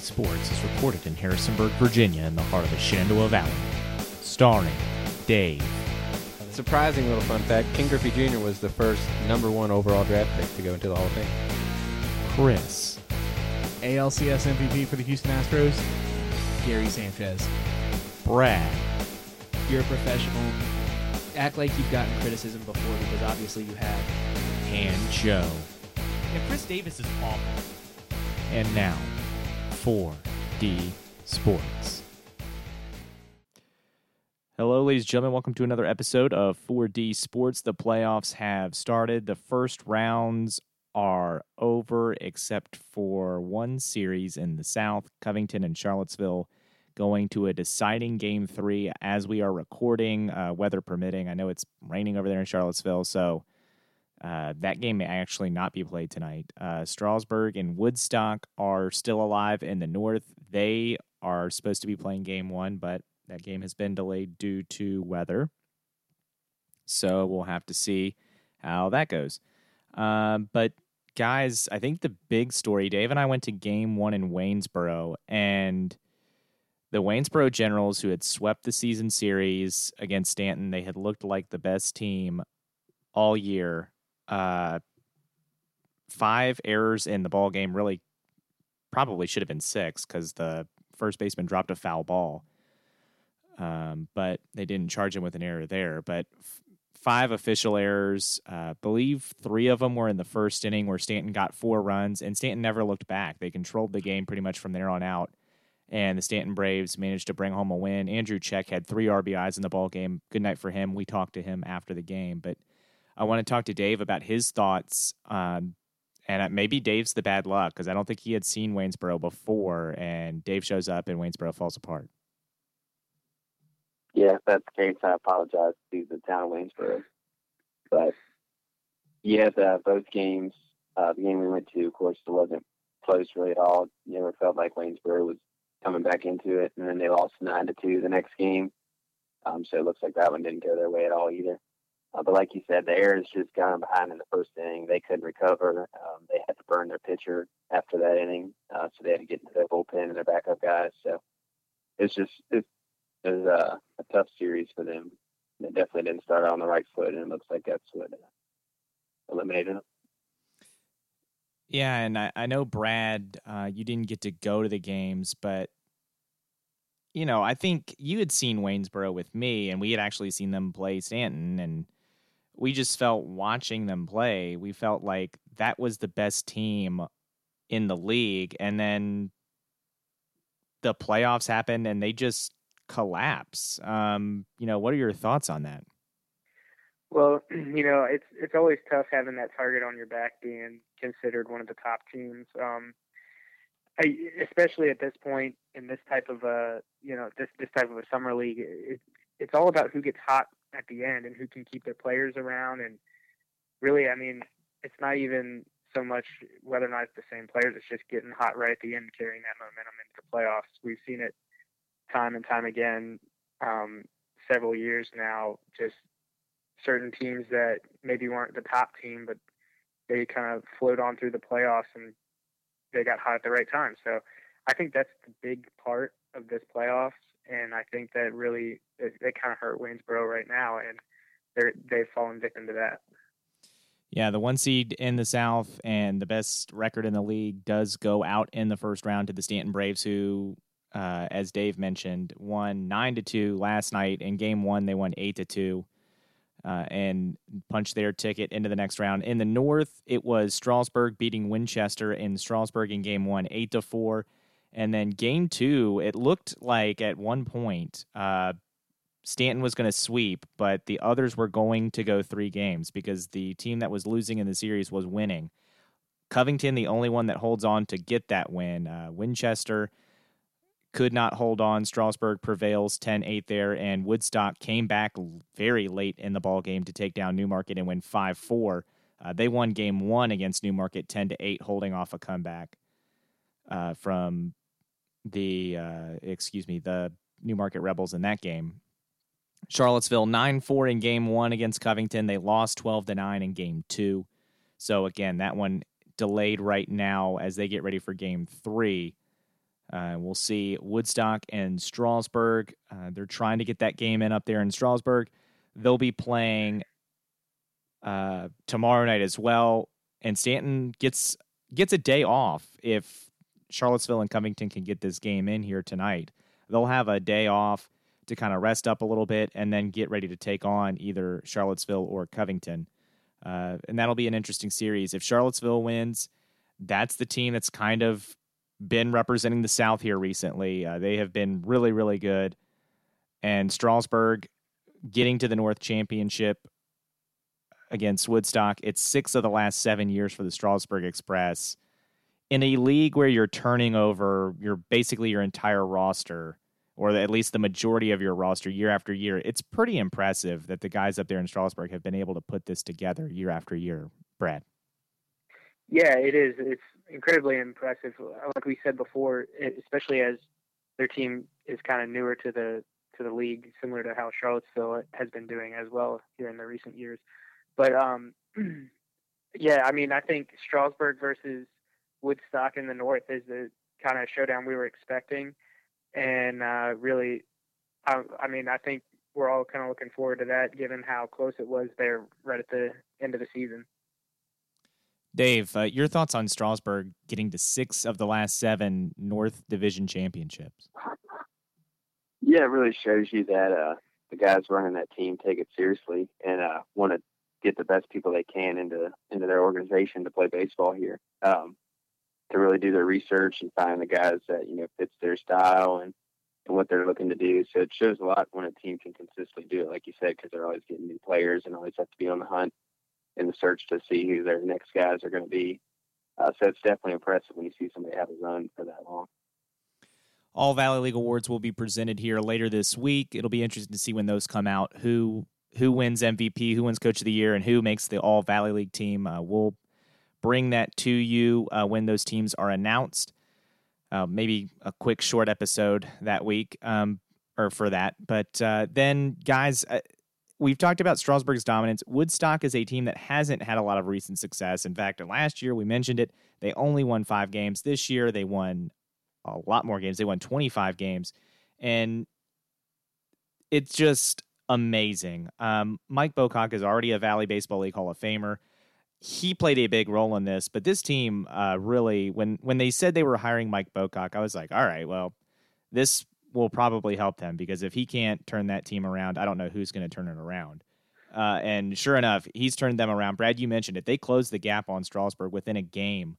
4D Sports is recorded in Harrisonburg, Virginia, in the heart of the Shenandoah Valley. Starring Dave, Surprising little fun fact Ken Griffey Jr. was the first number one overall draft pick to go into the Hall of Fame. Chris, ALCS MVP for the Houston Astros, Gary Sanchez. Brad, You're a professional. Act like you've gotten criticism before because obviously you have. and Joe. Yeah, Chris Davis is awful. And now, 4D Sports. Hello, ladies and gentlemen. Welcome to another episode of 4D Sports. The playoffs have started. The first rounds are over, except for one series in the South, Covington and Charlottesville going to a deciding game three as we are recording, uh, weather permitting. I know it's raining over there in Charlottesville, so uh, that game may actually not be played tonight. Uh, Strasburg and Woodstock are still alive in the north. They are supposed to be playing game one, but that game has been delayed due to weather. So we'll have to see how that goes. Um, but guys, I think the big story, Dave and I went to game one in Waynesboro, and the Waynesboro Generals, who had swept the season series against Staunton, they had looked like the best team all year. Uh, five errors in the ball game really probably should have been six because the first baseman dropped a foul ball. Um, but they didn't charge him with an error there. But f- five official errors. Uh, believe three of them were in the first inning where Staunton got four runs, and Staunton never looked back. They controlled the game pretty much from there on out. And the Staunton Braves managed to bring home a win. Andrew Check had three RBIs in the ball game. Good night for him. We talked to him after the game, but I want to talk to Dave about his thoughts. Um, and uh, maybe Dave's the bad luck because I don't think he had seen Waynesboro before, and Dave shows up and Waynesboro falls apart. Yeah, if that's the case, I apologize to the town of Waynesboro. But yeah, the, both games, uh, the game we went to, of course, it wasn't close really at all. Never felt like Waynesboro was coming back into it, and then they lost nine to two the next game. Um, so it looks like that one didn't go their way at all either. Uh, but like you said, the Airs just got them behind in the first inning. They couldn't recover. Um, they had to burn their pitcher after that inning, uh, so they had to get into their bullpen and their backup guys. So it's just it's, it was uh, a tough series for them. They definitely didn't start out on the right foot, and it looks like that's what uh, eliminated them. Yeah, and I, I know Brad, uh, you didn't get to go to the games, but you know, I think you had seen Waynesboro with me, and we had actually seen them play Staunton, and we just felt watching them play, we felt like that was the best team in the league, and then the playoffs happened, and they just collapse. Um, you know, what are your thoughts on that? Well, you know, it's it's always tough having that target on your back being considered one of the top teams. Um, I, especially at this point in this type of a you know this this type of a summer league, it, it's all about who gets hot at the end and who can keep their players around. And really, I mean, it's not even so much whether or not it's the same players; it's just getting hot right at the end, carrying that momentum into the playoffs. We've seen it time and time again, um, several years now. Just certain teams that maybe weren't the top team, but they kind of float on through the playoffs and they got hot at the right time. So I think that's the big part of this playoffs, and I think that really it, it kind of hurt Waynesboro right now, and they're they've fallen victim to that. Yeah, the one seed in the South and the best record in the league does go out in the first round to the Staunton Braves, who, uh, as Dave mentioned, won nine to two last night. In Game One, they won eight to two. Uh, and punched their ticket into the next round. In the North, it was Strasburg beating Winchester in Strasburg in Game One, eight to four, and then Game Two, it looked like at one point uh, Staunton was going to sweep, but the others were going to go three games because the team that was losing in the series was winning. Covington, the only one that holds on to get that win. Uh, Winchester could not hold on. Strasburg prevails 10-8 there, and Woodstock came back very late in the ball game to take down New Market and win 5-4. Uh, they won game one against New Market 10 to 8, holding off a comeback uh, from the uh, excuse me the New Market Rebels in that game. Charlottesville 9-4 in game one against Covington. They lost 12 to 9 in game two. So again, that one delayed right now as they get ready for game three. Uh, we'll see Woodstock and Strasburg. Uh, they're trying to get that game in up there in Strasburg. They'll be playing uh, tomorrow night as well. And Staunton gets gets a day off if Charlottesville and Covington can get this game in here tonight. They'll have a day off to kind of rest up a little bit and then get ready to take on either Charlottesville or Covington. Uh, and that'll be an interesting series. If Charlottesville wins, that's the team that's kind of been representing the South here recently. Uh, they have been really, really good. And Strasburg getting to the North Championship against Woodstock. It's six of the last seven years for the Strasburg Express. In a league where you're turning over your basically your entire roster, or at least the majority of your roster year after year, it's pretty impressive that the guys up there in Strasburg have been able to put this together year after year. Brad. Yeah, it is. It's incredibly impressive. Like we said before, especially as their team is kind of newer to the to the league, similar to how Charlottesville has been doing as well here in the recent years. But um, yeah, I mean, I think Strasburg versus Woodstock in the North is the kind of showdown we were expecting, and uh, really, I, I mean, I think we're all kind of looking forward to that, given how close it was there right at the end of the season. Dave, uh, your thoughts on Strasburg getting to six of the last seven North Division championships? Yeah, it really shows you that uh, the guys running that team take it seriously and uh, want to get the best people they can into into their organization to play baseball here. Um, to really do their research and find the guys that you know fits their style and and what they're looking to do. So it shows a lot when a team can consistently do it, like you said, because they're always getting new players and always have to be on the hunt in the search to see who their next guys are going to be. Uh, so it's definitely impressive when you see somebody have a run for that long. All Valley League awards will be presented here later this week. It'll be interesting to see when those come out. Who who wins MVP, who wins Coach of the Year, and who makes the All Valley League team. Uh, we'll bring that to you uh, when those teams are announced. Uh, maybe a quick short episode that week um, or for that. But uh, then, guys, uh, we've talked about Strasburg's dominance. Woodstock is a team that hasn't had a lot of recent success. In fact, last year we mentioned it, they only won five games. This year they won a lot more games. They won 25 games. And it's just amazing. Um, Mike Bocock is already a Valley Baseball League Hall of Famer. He played a big role in this, but this team uh, really, when when they said they were hiring Mike Bocock, I was like, all right, well, this will probably help them because if he can't turn that team around, I don't know who's going to turn it around. Uh, and sure enough, he's turned them around. Brad, you mentioned it. They closed the gap on Strasburg within a game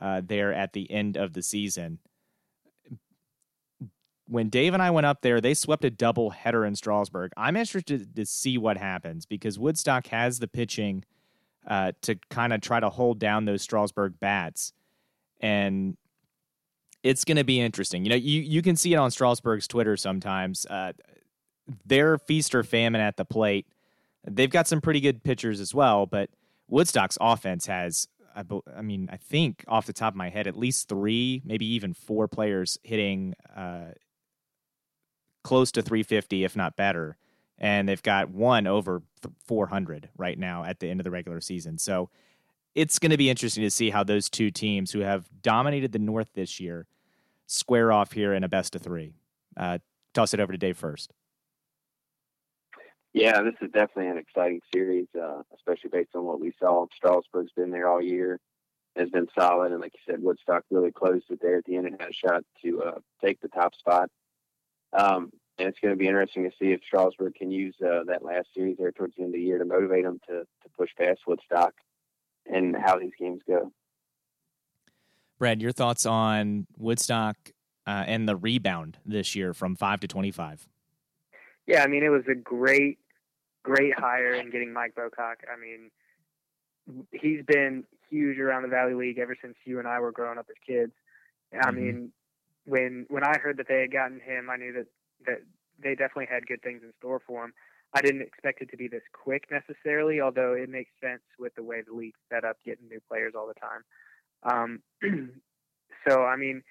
uh, there at the end of the season when Dave and I went up there, they swept a double header in Strasburg. I'm interested to see what happens because Woodstock has the pitching uh, to kind of try to hold down those Strasburg bats, and it's going to be interesting. You know, you you can see it on Strasburg's Twitter sometimes. Uh, they're feast or famine at the plate. They've got some pretty good pitchers as well, but Woodstock's offense has I, I, mean, I think off the top of my head, at least three, maybe even four players hitting uh, close to 350, if not better. And they've got one over 400 right now at the end of the regular season. So it's going to be interesting to see how those two teams who have dominated the North this year square off here in a best of three. Uh, toss it over to Dave first. Yeah, this is definitely an exciting series, uh, especially based on what we saw. Strasburg's been there all year, has been solid, and like you said, Woodstock really closed it there at the end and had a shot to uh, take the top spot. Um, and it's going to be interesting to see if Strasburg can use uh, that last series there towards the end of the year to motivate them to, to push past Woodstock and how these games go. Brad, your thoughts on Woodstock uh, and the rebound this year from five to twenty-five? Yeah, I mean it was a great, great hire in getting Mike Bocock. I mean, he's been huge around the Valley League ever since you and I were growing up as kids. I mm-hmm. mean, when when I heard that they had gotten him, I knew that that they definitely had good things in store for him. I didn't expect it to be this quick necessarily, although it makes sense with the way the league's set up, getting new players all the time. Um, so, I mean,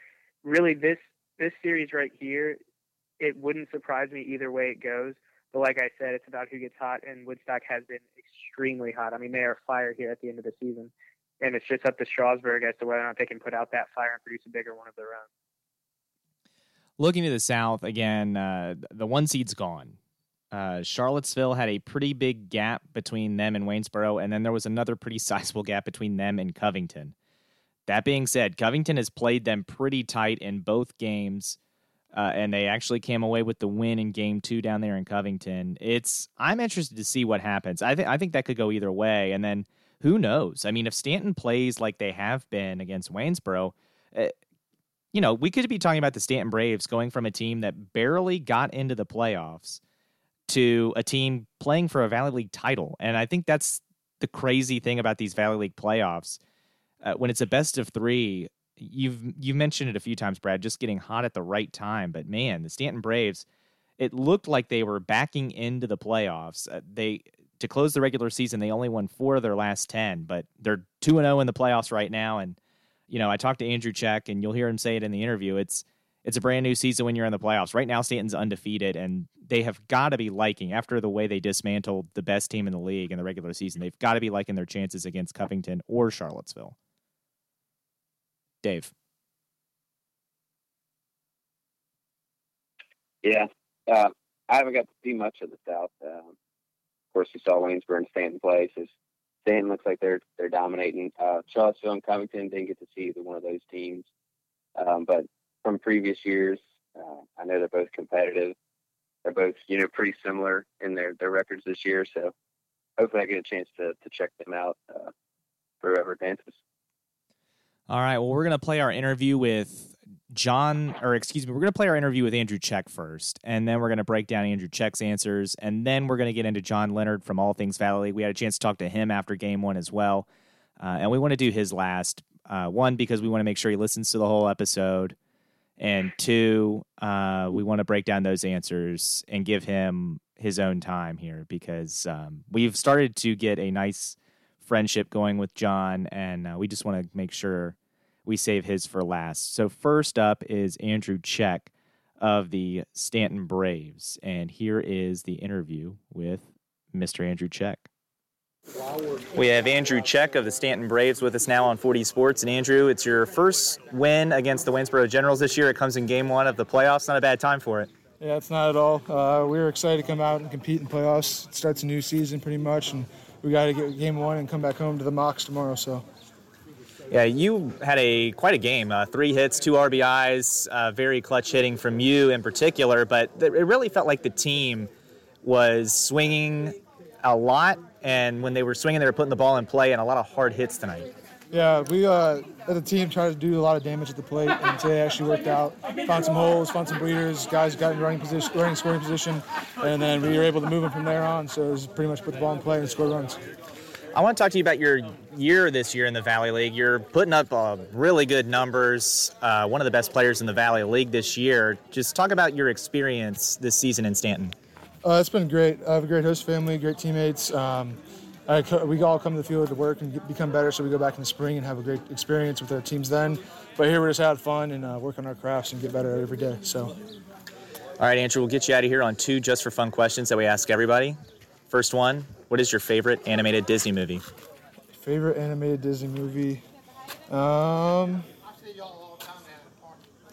really, this this series right here, it wouldn't surprise me either way it goes. But like I said, it's about who gets hot, and Woodstock has been extremely hot. I mean, they are fire here at the end of the season, and it's just up to Strasburg as to whether or not they can put out that fire and produce a bigger one of their own. Looking to the South again, uh, the one seed's gone. Uh, Charlottesville had a pretty big gap between them and Waynesboro, and then there was another pretty sizable gap between them and Covington. That being said, Covington has played them pretty tight in both games, uh, and they actually came away with the win in Game Two down there in Covington. It's I'm interested to see what happens. I think I think that could go either way, and then who knows? I mean, if Staunton plays like they have been against Waynesboro, uh, you know, we could be talking about the Staunton Braves going from a team that barely got into the playoffs to a team playing for a Valley League title. And I think that's the crazy thing about these Valley League playoffs. Uh, when it's a best of three, you've you mentioned it a few times, Brad, just getting hot at the right time. But man, the Staunton Braves, it looked like they were backing into the playoffs. Uh, they to close the regular season, they only won four of their last ten, but they're two and zero oh in the playoffs right now. And you know, I talked to Andrew Check, and you'll hear him say it in the interview. It's it's a brand new season when you're in the playoffs. Right now, Staunton's undefeated, and they have got to be liking after the way they dismantled the best team in the league in the regular season. They've got to be liking their chances against Covington or Charlottesville. Dave. Yeah, uh, I haven't got to see much of the South. Uh, of course, you saw Waynesboro and Staunton play. So Staunton looks like they're they're dominating. Uh, Charlottesville and Covington didn't get to see either one of those teams, um, but from previous years. Uh, I know they're both competitive. They're both, you know, pretty similar in their, their records this year. So hopefully I get a chance to, to check them out uh, for whoever advances. All right. Well, we're going to play our interview with John, or excuse me, we're going to play our interview with Andrew Check first, and then we're going to break down Andrew Check's answers, and then we're going to get into John Leonard from All Things Valley. We had a chance to talk to him after game one as well, uh, and we want to do his last uh, one because we want to make sure he listens to the whole episode and two, uh, we want to break down those answers and give him his own time here because um, we've started to get a nice friendship going with John, and uh, we just want to make sure we save his for last. So first up is Andrew Check of the Staunton Braves, and here is the interview with Mr. Andrew Check. We have Andrew Check of the Staunton Braves with us now on 4D Sports. And Andrew, it's your first win against the Waynesboro Generals this year. It comes in game one of the playoffs. Not a bad time for it. Yeah, it's not at all. Uh, we were excited to come out and compete in playoffs. It starts a new season pretty much, and we got to get game one and come back home to the Mox tomorrow. So. Yeah, you had a quite a game. Uh, three hits, two RBIs, uh, very clutch hitting from you in particular. But it really felt like the team was swinging a lot and when they were swinging, they were putting the ball in play and a lot of hard hits tonight. Yeah, we uh, as a team tried to do a lot of damage at the plate, and today actually worked out. Found some holes, found some breeders. Guys got in running position, running scoring position, and then we were able to move them from there on. So it was pretty much put the ball in play and score runs. I want to talk to you about your year this year in the Valley League. You're putting up uh, really good numbers, uh, one of the best players in the Valley League this year. Just talk about your experience this season in Staunton. Uh, it's been great. I have a great host family, great teammates. Um, I, we all come to the field to work and get, become better, so we go back in the spring and have a great experience with our teams then. But here we're just having fun and uh, work on our crafts and get better every day. So. All right, Andrew, we'll get you out of here on two just for fun questions that we ask everybody. First one, what is your favorite animated Disney movie? Favorite animated Disney movie? Um,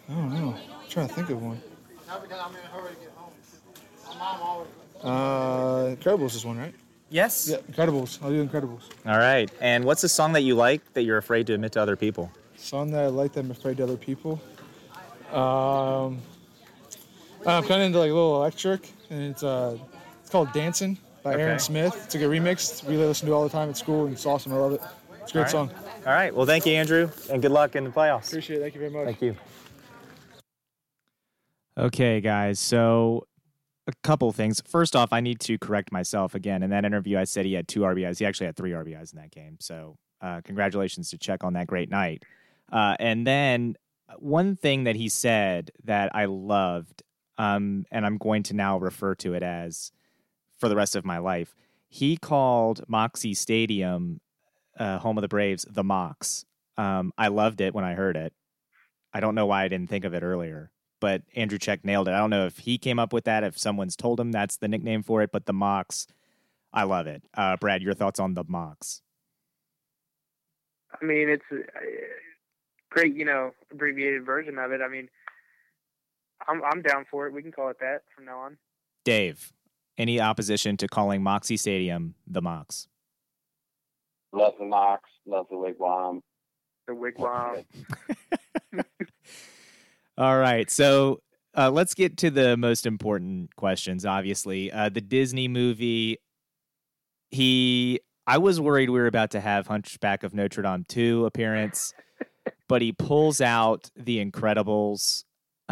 I don't know. I'm trying to think of one. Not because I'm in a hurry to get home. Uh, Incredibles is one, right? Yes. Yeah, Incredibles. I'll do Incredibles. All right. And what's a song that you like that you're afraid to admit to other people? Song that I like that I'm afraid to other people. Um, I'm kind of into like a little electric, and it's uh, it's called "Dancing" by okay. Aaron Smith. It's like a remix. We listen to all the time at school, and it's awesome. I love it. It's a great all right. song. All right. Well, thank you, Andrew, and good luck in the playoffs. Appreciate it. Thank you very much. Thank you. Okay, guys. So a couple things. First off, I need to correct myself again. In that interview, I said he had two RBIs. He actually had three RBIs in that game. So, uh, congratulations to Check on that great night. Uh, and then uh, one thing that he said that I loved, um, and I'm going to now refer to it as for the rest of my life. He called Moxie Stadium, uh, home of the Braves, the Mox. Um, I loved it when I heard it. I don't know why I didn't think of it earlier but Andrew Check nailed it. I don't know if he came up with that, if someone's told him that's the nickname for it, but the Mox, I love it. Uh, Brad, your thoughts on the Mox? I mean, it's a great, you know, abbreviated version of it. I mean, I'm I'm down for it. We can call it that from now on. Dave, any opposition to calling Moxie Stadium the Mox? Love the Mox. Love the Wigwam. The wigwam. All right. So uh, let's get to the most important questions. Obviously, uh, the Disney movie. He, I was worried we were about to have Hunchback of Notre Dame two appearance, but he pulls out The Incredibles. Uh,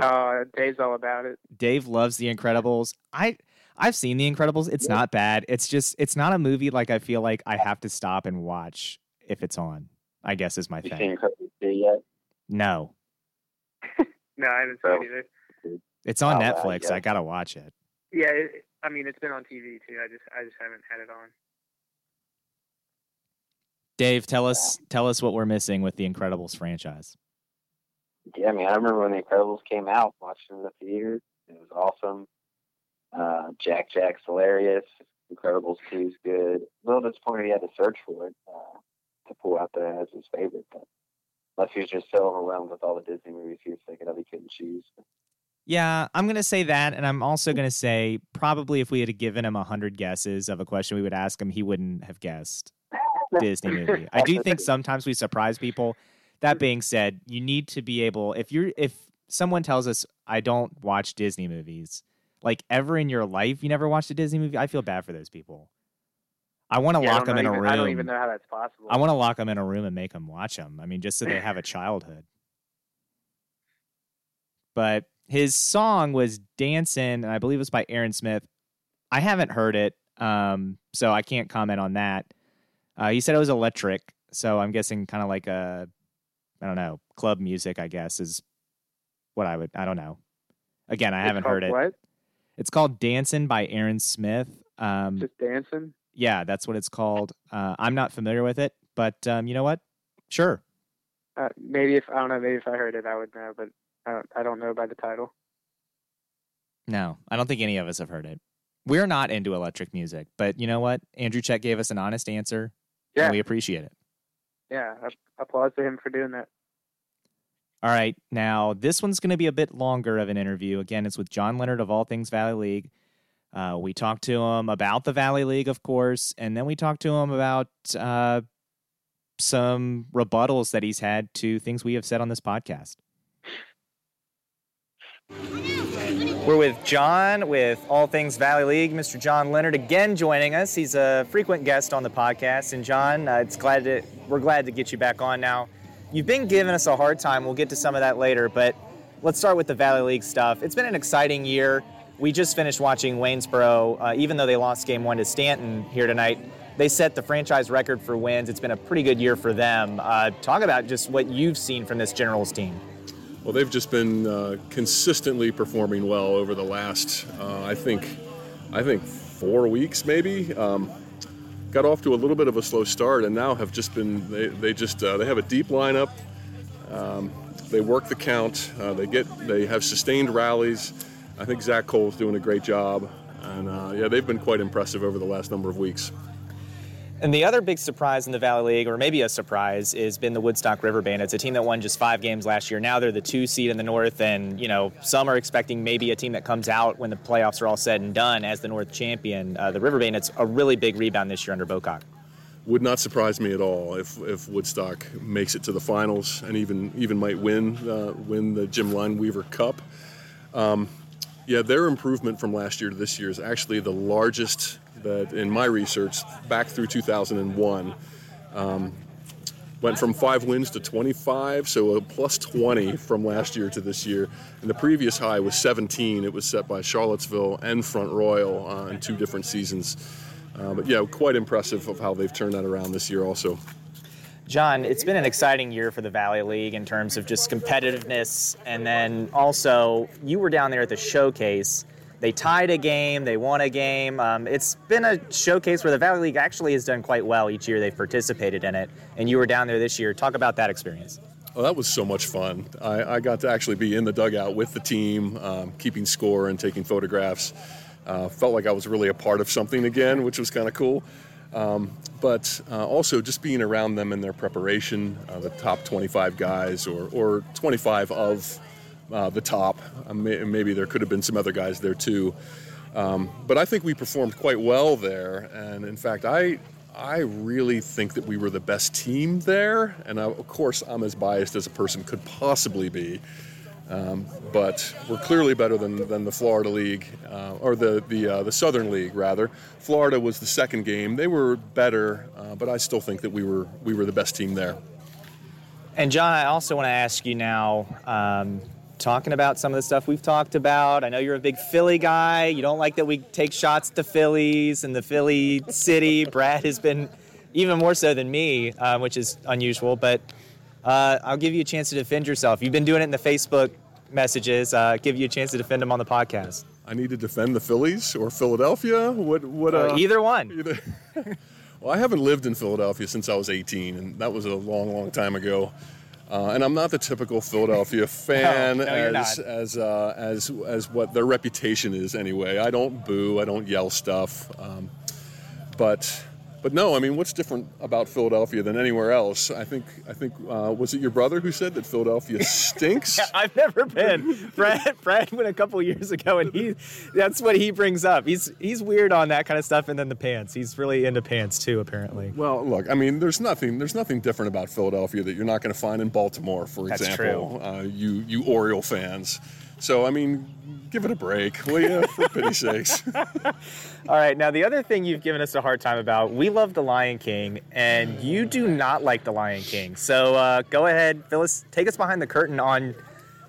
Uh, Dave's all about it. Dave loves The Incredibles. I. I've seen The Incredibles. It's not bad. It's just it's not a movie like I feel like I have to stop and watch if it's on. I guess is my You thing. seen Incredibles yet? No, No, I haven't seen it either. it's on Oh, wow, Netflix. yeah. I gotta watch it. Yeah, it, I mean it's been on TV too. I just I just haven't had it on. Dave, tell us tell us what we're missing with the Incredibles franchise. Yeah, I mean, I remember when The Incredibles came out, watching it in the theater. It was awesome. Uh, Jack Jack's hilarious. Incredibles 2 is good. A little disappointed he had to search for it uh, to pull out there as his favorite. But unless he was just so overwhelmed with all the Disney movies he was thinking of, he couldn't choose. Yeah, I'm gonna say that, and I'm also gonna say probably if we had given him a hundred guesses of a question we would ask him, he wouldn't have guessed Disney movie. I do think sometimes we surprise people. That being said, you need to be able if you're if someone tells us I don't watch Disney movies, like ever in your life you never watched a Disney movie, I feel bad for those people. I want to Yeah, lock them in know a room. I don't even know how that's possible. I want to lock them in a room and make them watch them. I mean, just so they have a childhood. But his song was "Dancing," and I believe it was by Aaron Smith. I haven't heard it, um, so I can't comment on that. Uh, he said it was electric, so I'm guessing kind of like a, I don't know, club music. I guess is what I would. I don't know. Again, I It's haven't heard it. What? It's called "Dancing" by Aaron Smith. Um, Just dancing. yeah, that's what it's called. Uh, I'm not familiar with it, but um, you know what? Sure. Uh, maybe if I don't know, maybe if I heard it, I would know. But I don't, I don't know by the title. No, I don't think any of us have heard it. We're not into electric music, but you know what? Andrew Check gave us an honest answer, Yeah, and we appreciate it. yeah. Applause to him for doing that. All right, now this one's going to be a bit longer of an interview. Again, it's with John Leonard of All Things Valley League. Uh, we talked to him about the Valley League, of course, and then we talked to him about uh, some rebuttals that he's had to things we have said on this podcast. We're with John with All Things Valley League, Mr. John Leonard again joining us. He's a frequent guest on the podcast, and John, uh, it's glad to we're glad to get you back on now. You've been giving us a hard time. We'll get to some of that later, but let's start with the Valley League stuff. It's been an exciting year. We just finished watching Waynesboro. Uh, even though they lost game one to Staunton here tonight, they set the franchise record for wins. It's been a pretty good year for them. Uh, talk about just what you've seen from this Generals team. Well, they've just been uh, consistently performing well over the last, uh, I think, I think four weeks maybe. Um, got off to a little bit of a slow start, and now have just been. They, they just uh, they have a deep lineup. Um, they work the count. Uh, they get they have sustained rallies. I think Zach Cole's doing a great job, and uh, yeah, they've been quite impressive over the last number of weeks. And the other big surprise in the Valley League, or maybe a surprise, has been the Woodstock River Bandits, a team that won just five games last year. Now they're the two seed in the North, and you know some are expecting maybe a team that comes out when the playoffs are all said and done as the North champion. Uh, the River Bandits a really big rebound this year under Bocock. would not surprise me at all if, if Woodstock makes it to the finals and even even might win uh, win the Jim Lineweaver Cup. Um, yeah, their improvement from last year to this year is actually the largest that in my research back through 2001. Um, went from five wins to 25, so a plus 20 from last year to this year. And the previous high was 17. It was set by Charlottesville and Front Royal uh, in two different seasons. Uh, but yeah, quite impressive of how they've turned that around this year also. John, it's been an exciting year for the Valley League in terms of just competitiveness, and then also you were down there at the showcase. They tied a game, they won a game. Um, it's been a showcase where the Valley League actually has done quite well each year they've participated in it, and you were down there this year. Talk about that experience. Oh, that was so much fun. I, I got to actually be in the dugout with the team, um, keeping score and taking photographs. Uh, felt like I was really a part of something again, which was kind of cool. Um, but uh, also just being around them in their preparation, uh, the top 25 guys or, or 25 of uh, the top. Uh, may, maybe there could have been some other guys there too. Um, but I think we performed quite well there. And in fact, I, I really think that we were the best team there. And I, of course, I'm as biased as a person could possibly be. Um, but we're clearly better than, than the Florida League, uh, or the the, uh, the Southern League rather. Florida was the second game; they were better, uh, but I still think that we were we were the best team there. And John, I also want to ask you now, um, talking about some of the stuff we've talked about. I know you're a big Philly guy. You don't like that we take shots to Phillies and the Philly city. Brad has been even more so than me, uh, which is unusual. But uh, I'll give you a chance to defend yourself. You've been doing it in the Facebook messages. Uh, give you a chance to defend them on the podcast. I need to defend the Phillies or Philadelphia. What? What? Uh, either one. Either. well, I haven't lived in Philadelphia since I was 18, and that was a long, long time ago. Uh, and I'm not the typical Philadelphia fan no, no, as as uh, as as what their reputation is anyway. I don't boo, I don't yell stuff, um, but but no, I mean, what's different about Philadelphia than anywhere else? I think I think uh, was it your brother who said that Philadelphia stinks? yeah, I've never been. Brad Brad went a couple years ago, and he that's what he brings up. He's he's weird on that kind of stuff, and then the pants. He's really into pants too, apparently. Well, look, I mean, there's nothing there's nothing different about Philadelphia that you're not going to find in Baltimore, for that's example. True. Uh, you you Oriole fans. So I mean, give it a break, will you? For pity's sakes. All right. Now, the other thing you've given us a hard time about, we love The Lion King, and you do not like The Lion King. So uh, go ahead, Phyllis, take us behind the curtain on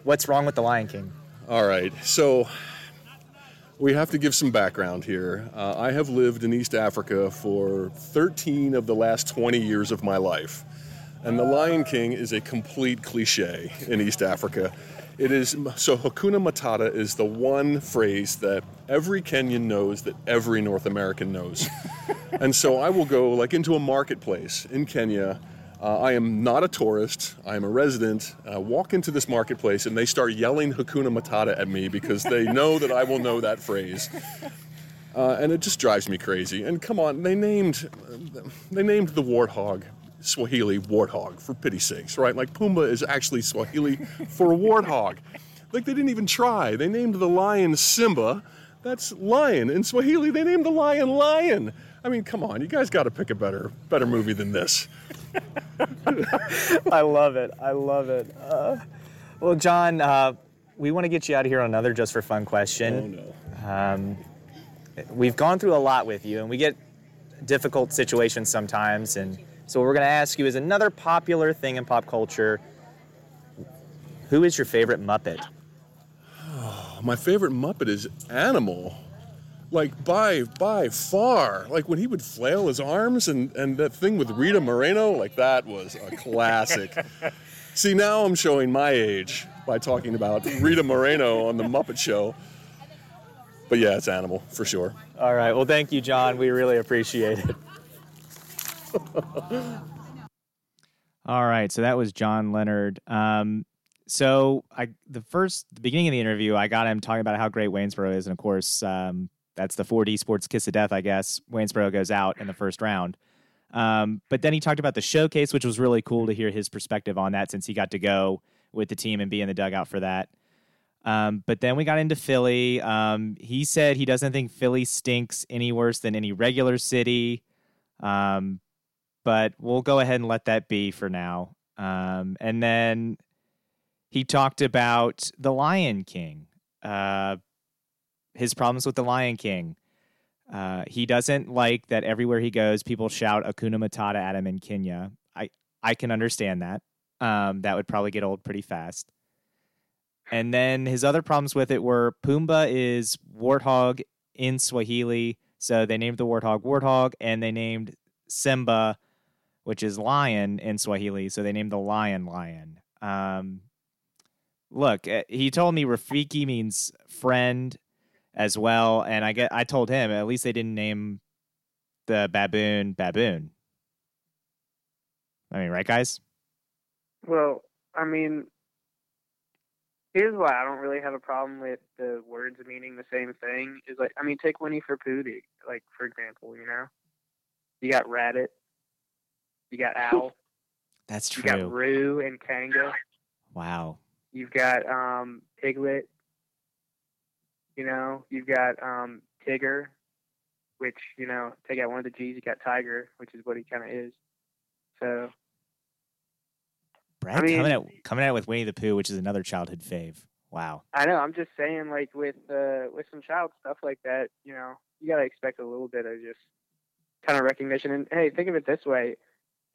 what's wrong with The Lion King. All right. So we have to give some background here. Uh, I have lived in East Africa for 13 of the last 20 years of my life. And The Lion King is a complete cliche in East Africa. It is so Hakuna Matata is the one phrase that every Kenyan knows that every North American knows. and so I will go like into a marketplace in Kenya. Uh, I am not a tourist. I am a resident. I walk into this marketplace and they start yelling Hakuna Matata at me because they know that I will know that phrase. Uh, and it just drives me crazy. And come on, they named they named the warthog Swahili warthog, for pity's sakes, right? Like Pumbaa is actually Swahili for a warthog. Like they didn't even try. They named the lion Simba. That's lion. In Swahili, they named the lion Lion. I mean, come on, you guys got to pick a better, better movie than this. I love it. I love it. Uh, well, John, uh, we want to get you out of here on another just for fun question. Oh no. Um, we've gone through a lot with you, and we get difficult situations sometimes, and so what we're going to ask you is another popular thing in pop culture. Who is your favorite Muppet? Oh, my favorite Muppet is Animal. Like by by far. Like when he would flail his arms and, and that thing with Rita Moreno, like that was a classic. See, now I'm showing my age by talking about Rita Moreno on the Muppet Show. But yeah, it's Animal for sure. All right. Well, thank you, John. We really appreciate it. All right, so that was John Leonard. Um, so I the first the beginning of the interview, I got him talking about how great Waynesboro is, and of course, um, that's the 4D Sports kiss of death. I guess Waynesboro goes out in the first round. Um, but then he talked about the showcase, which was really cool to hear his perspective on that, since he got to go with the team and be in the dugout for that. Um, but then we got into Philly. Um, he said he doesn't think Philly stinks any worse than any regular city. Um, but we'll go ahead and let that be for now. Um, and then he talked about the Lion King, uh, his problems with the Lion King. Uh, he doesn't like that everywhere he goes, people shout Hakuna Matata at him in Kenya. I, I can understand that. Um, that would probably get old pretty fast. And then his other problems with it were Pumbaa is warthog in Swahili. So they named the warthog Warthog and they named Simba which is lion in Swahili. So they named the lion lion. Um, look, eh, he told me Rafiki means friend as well, and I get I told him at least they didn't name the baboon baboon. I mean, right, guys? Well, I mean, here's why I don't really have a problem with the words meaning the same thing. Is like, I mean, take Winnie for Pootie, like for example, you know, you got Rabbit, you got Owl. That's true. You got Roo and Kanga. Wow. You've got um, Piglet. You know, you've got um, Tigger, which you know, take out one of the G's. You got Tiger, which is what he kind of is. So Brad I mean- coming out coming out with Winnie the Pooh, which is another childhood fave. Wow. I know. I'm just saying, like with uh, with some child stuff like that, you know, you gotta expect a little bit of just kind of recognition. And hey, think of it this way: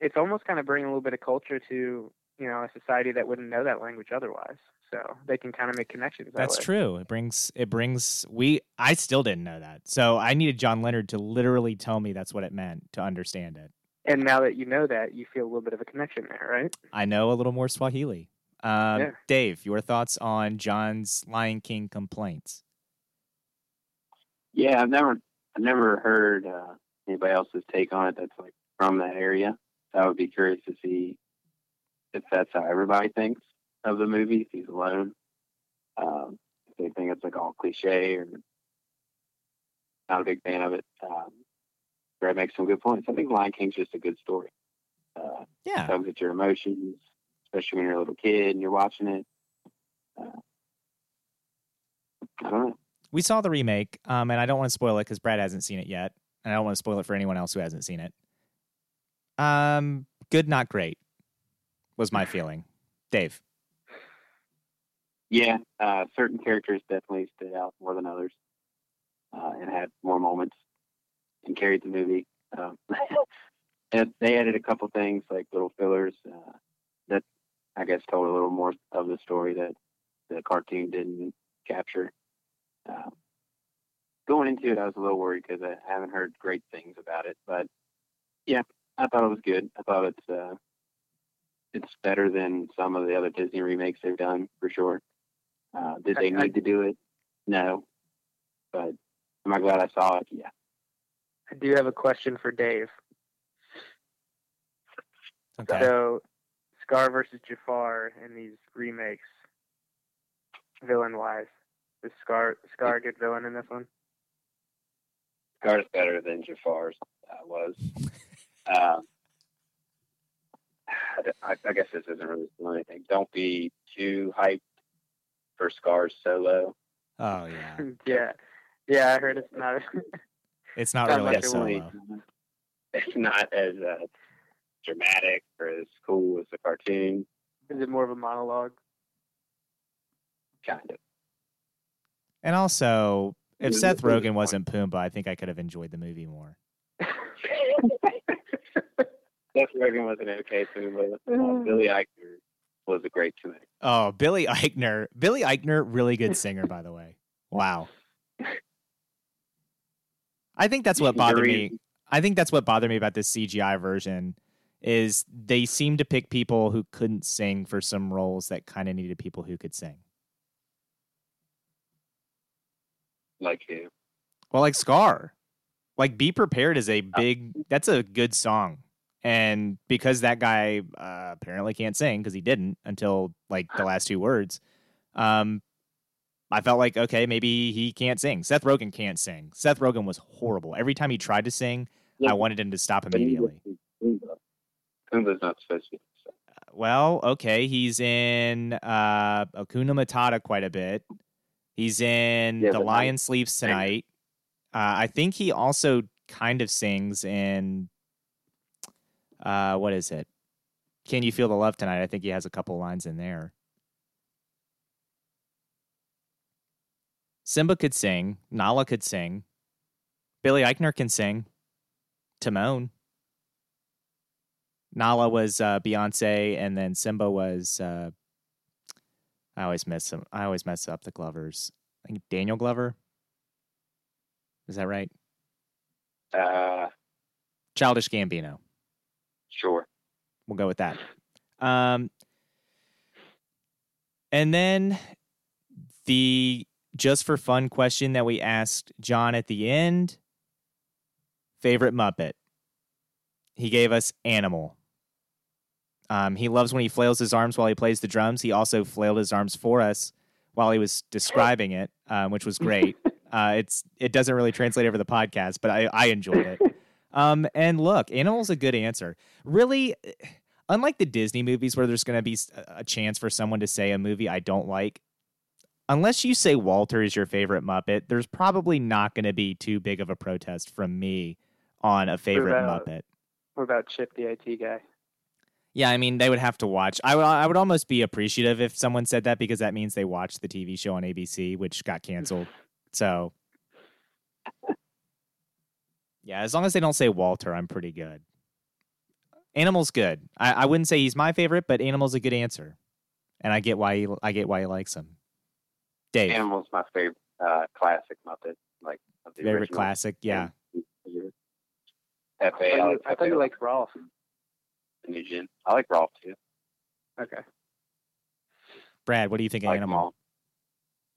it's almost kind of bringing a little bit of culture to you know a society that wouldn't know that language otherwise. So they can kind of make connections. That That's way. true. It brings it brings we I still didn't know that. So I needed John Leonard to literally tell me that's what it meant to understand it. And now that you know that, you feel a little bit of a connection there, right? I know a little more Swahili. Um, Yeah. Dave, your thoughts on John's Lion King complaints? Yeah, I've never I've never heard uh, anybody else's take on it that's like from that area. So I would be curious to see if that's how everybody thinks of the movie. If he's alone, um, if they think it's like all cliche or not a big fan of it. Um, Brad makes some good points. I think Lion King's just a good story. Uh, Yeah. tugs at your emotions, especially when you're a little kid and you're watching it. Uh, I don't know. We saw the remake, um, and I don't want to spoil it because Brad hasn't seen it yet, and I don't want to spoil it for anyone else who hasn't seen it. Um, good, not great, was my feeling. Dave, Yeah, uh, certain characters definitely stood out more than others, uh, and had more moments and carried the movie. Um, and they added a couple things like little fillers uh, that I guess told a little more of the story that the cartoon didn't capture. Uh, going into it, I was a little worried because I haven't heard great things about it, but yeah, I thought it was good. I thought it's uh, it's better than some of the other Disney remakes they've done for sure. Uh, did they I- I- need to do it? No. But am I glad I saw it? Yeah. I do have a question for Dave. okay. So, Scar versus Jafar in these remakes, villain wise, is Scar Scar a good villain in this one? Scar's better than Jafar's uh, was. Uh, I, I guess this isn't really doing anything. Don't be too hyped for Scar's solo. Oh yeah, yeah, yeah. I heard it's not. it's not Not really a solo. it's not as uh, dramatic or as cool as the cartoon. is it more of a monologue? Kind of. And also, if Seth that's a good Rogen wasn't Pumbaa, I think I could have enjoyed the movie more. Seth Rogen was an okay too, but uh, Billy Eichner was a great too. Oh, Billy Eichner. Billy Eichner, really good singer, by the way. Wow. I think that's what bothered me. I think that's what bothered me about this CGI version is they seem to pick people who couldn't sing for some roles that kind of needed people who could sing. Like you. Well, like Scar. Like Be Prepared is a big that's a good song. And because that guy uh, apparently can't sing because he didn't until like the last two words, um, I felt like okay, maybe he can't sing. Seth Rogen can't sing. Seth Rogen was horrible. Every time he tried to sing, I wanted him to stop immediately. not supposed to. Well, okay, he's in uh Hakuna Matata quite a bit. He's in Yeah, The Lion Sleeps Tonight. Uh, I think he also kind of sings in uh what is it? Can you feel the love tonight? I think he has a couple lines in there. Simba could sing, Nala could sing, Billy Eichner can sing, Timon. Nala was uh, Beyonce, and then Simba was. Uh, I always mess him. I always mess up the Glovers. I think Daniel Glover. Is that right? Uh, Childish Gambino. Sure. We'll go with that. Um, and then the just for fun question that we asked John at the end favorite Muppet. He gave us Animal. Um, he loves when he flails his arms while he plays the drums. He also flailed his arms for us while he was describing it, um, which was great. uh, it's it doesn't really translate over the podcast, but I, I enjoyed it. Um, and look, Animal's a good answer. Really, unlike the Disney movies where there's going to be a chance for someone to say a movie I don't like, unless you say Walter is your favorite Muppet, there's probably not going to be too big of a protest from me on a favorite about, Muppet. What about Chip the IT guy? Yeah, I mean they would have to watch. I would I would almost be appreciative if someone said that because that means they watched the TV show on ABC, which got canceled. So yeah, as long as they don't say Walter, I'm pretty good. Animal's good. I, I wouldn't say he's my favorite, but Animal's a good answer, and I get why he, I get why he likes him. Dave, Animal's my favorite uh, classic Muppet, like favorite original. classic, yeah. F.A. I, like I thought you liked Rowlf. Nugent. I like Rowlf too. Okay. Brad, what do you think of like Animal?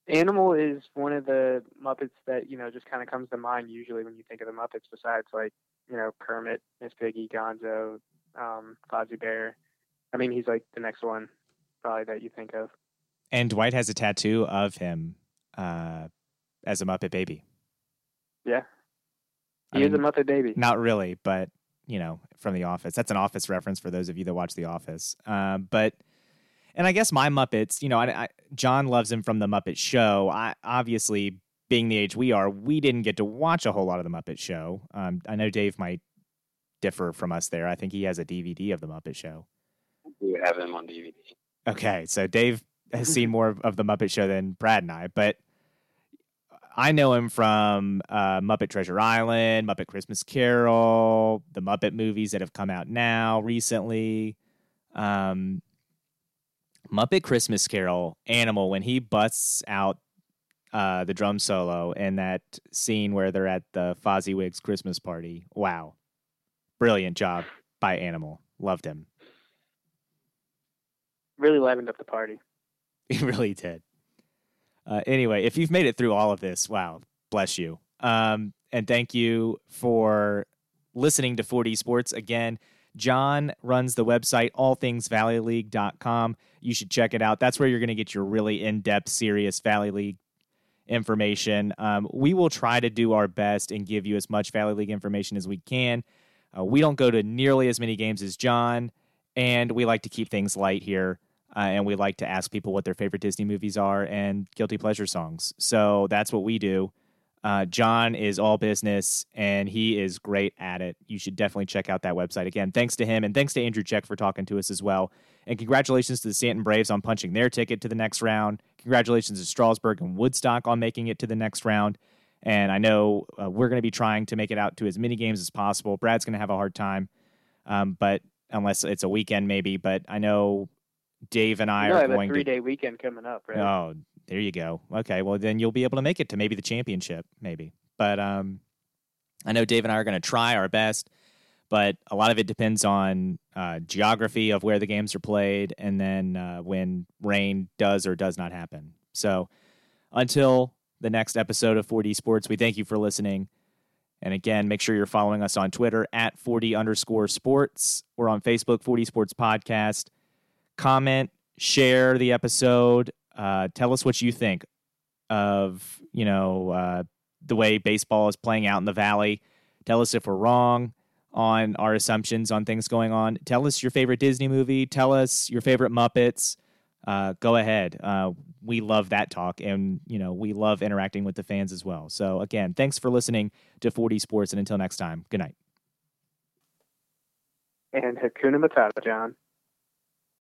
Animal is one of the Muppets that you know just kind of comes to mind usually when you think of the Muppets. Besides like you know Kermit, Miss Piggy, Gonzo, um, Fozzie Bear. I mean, he's like the next one probably that you think of. And Dwight has a tattoo of him uh, as a Muppet baby. Yeah, he I is mean, a Muppet baby. Not really, but you know, from The Office. That's an Office reference for those of you that watch The Office. Um, but and I guess my Muppets, you know, I, I, John loves him from the Muppet Show. I obviously, being the age we are, we didn't get to watch a whole lot of the Muppet Show. Um, I know Dave might differ from us there. I think he has a DVD of the Muppet Show. We have him on DVD. Okay, so Dave has seen more of the Muppet Show than Brad and I, but I know him from uh, Muppet Treasure Island, Muppet Christmas Carol, the Muppet movies that have come out now recently. Um, Muppet Christmas Carol, Animal, when he busts out uh, the drum solo in that scene where they're at the Fozziwig's Christmas party. Wow. Brilliant job by Animal. Loved him. Really livened up the party. He really did. Uh, anyway, if you've made it through all of this, wow, bless you. Um, and thank you for listening to 4D Sports. Again, John runs the website allthingsvalleyleague.com. You should check it out. That's where you're going to get your really in depth, serious Valley League information. Um, we will try to do our best and give you as much Valley League information as we can. Uh, we don't go to nearly as many games as John, and we like to keep things light here. Uh, and we like to ask people what their favorite Disney movies are and guilty pleasure songs. So that's what we do. Uh, John is all business and he is great at it. You should definitely check out that website. Again, thanks to him and thanks to Andrew Check for talking to us as well. And congratulations to the Staunton Braves on punching their ticket to the next round. Congratulations to Strasburg and Woodstock on making it to the next round. And I know uh, we're going to be trying to make it out to as many games as possible. Brad's going to have a hard time, um, but unless it's a weekend maybe. But I know Dave and I you are have going a three day weekend coming up, right? Oh, there you go. Okay, well then you'll be able to make it to maybe the championship, maybe. But um, I know Dave and I are going to try our best, but a lot of it depends on uh, geography of where the games are played, and then uh, when rain does or does not happen. So until the next episode of 4D Sports, we thank you for listening. And again, make sure you're following us on Twitter at 4D underscore sports. We're on Facebook, 4D Sports Podcast comment, share the episode. Uh, tell us what you think of you know uh, the way baseball is playing out in the valley. Tell us if we're wrong on our assumptions on things going on. Tell us your favorite Disney movie. Tell us your favorite Muppets. Uh, go ahead. Uh, we love that talk, and you know we love interacting with the fans as well. So again, thanks for listening to 4D Sports, and until next time, good night. And Hakuna Matata, John.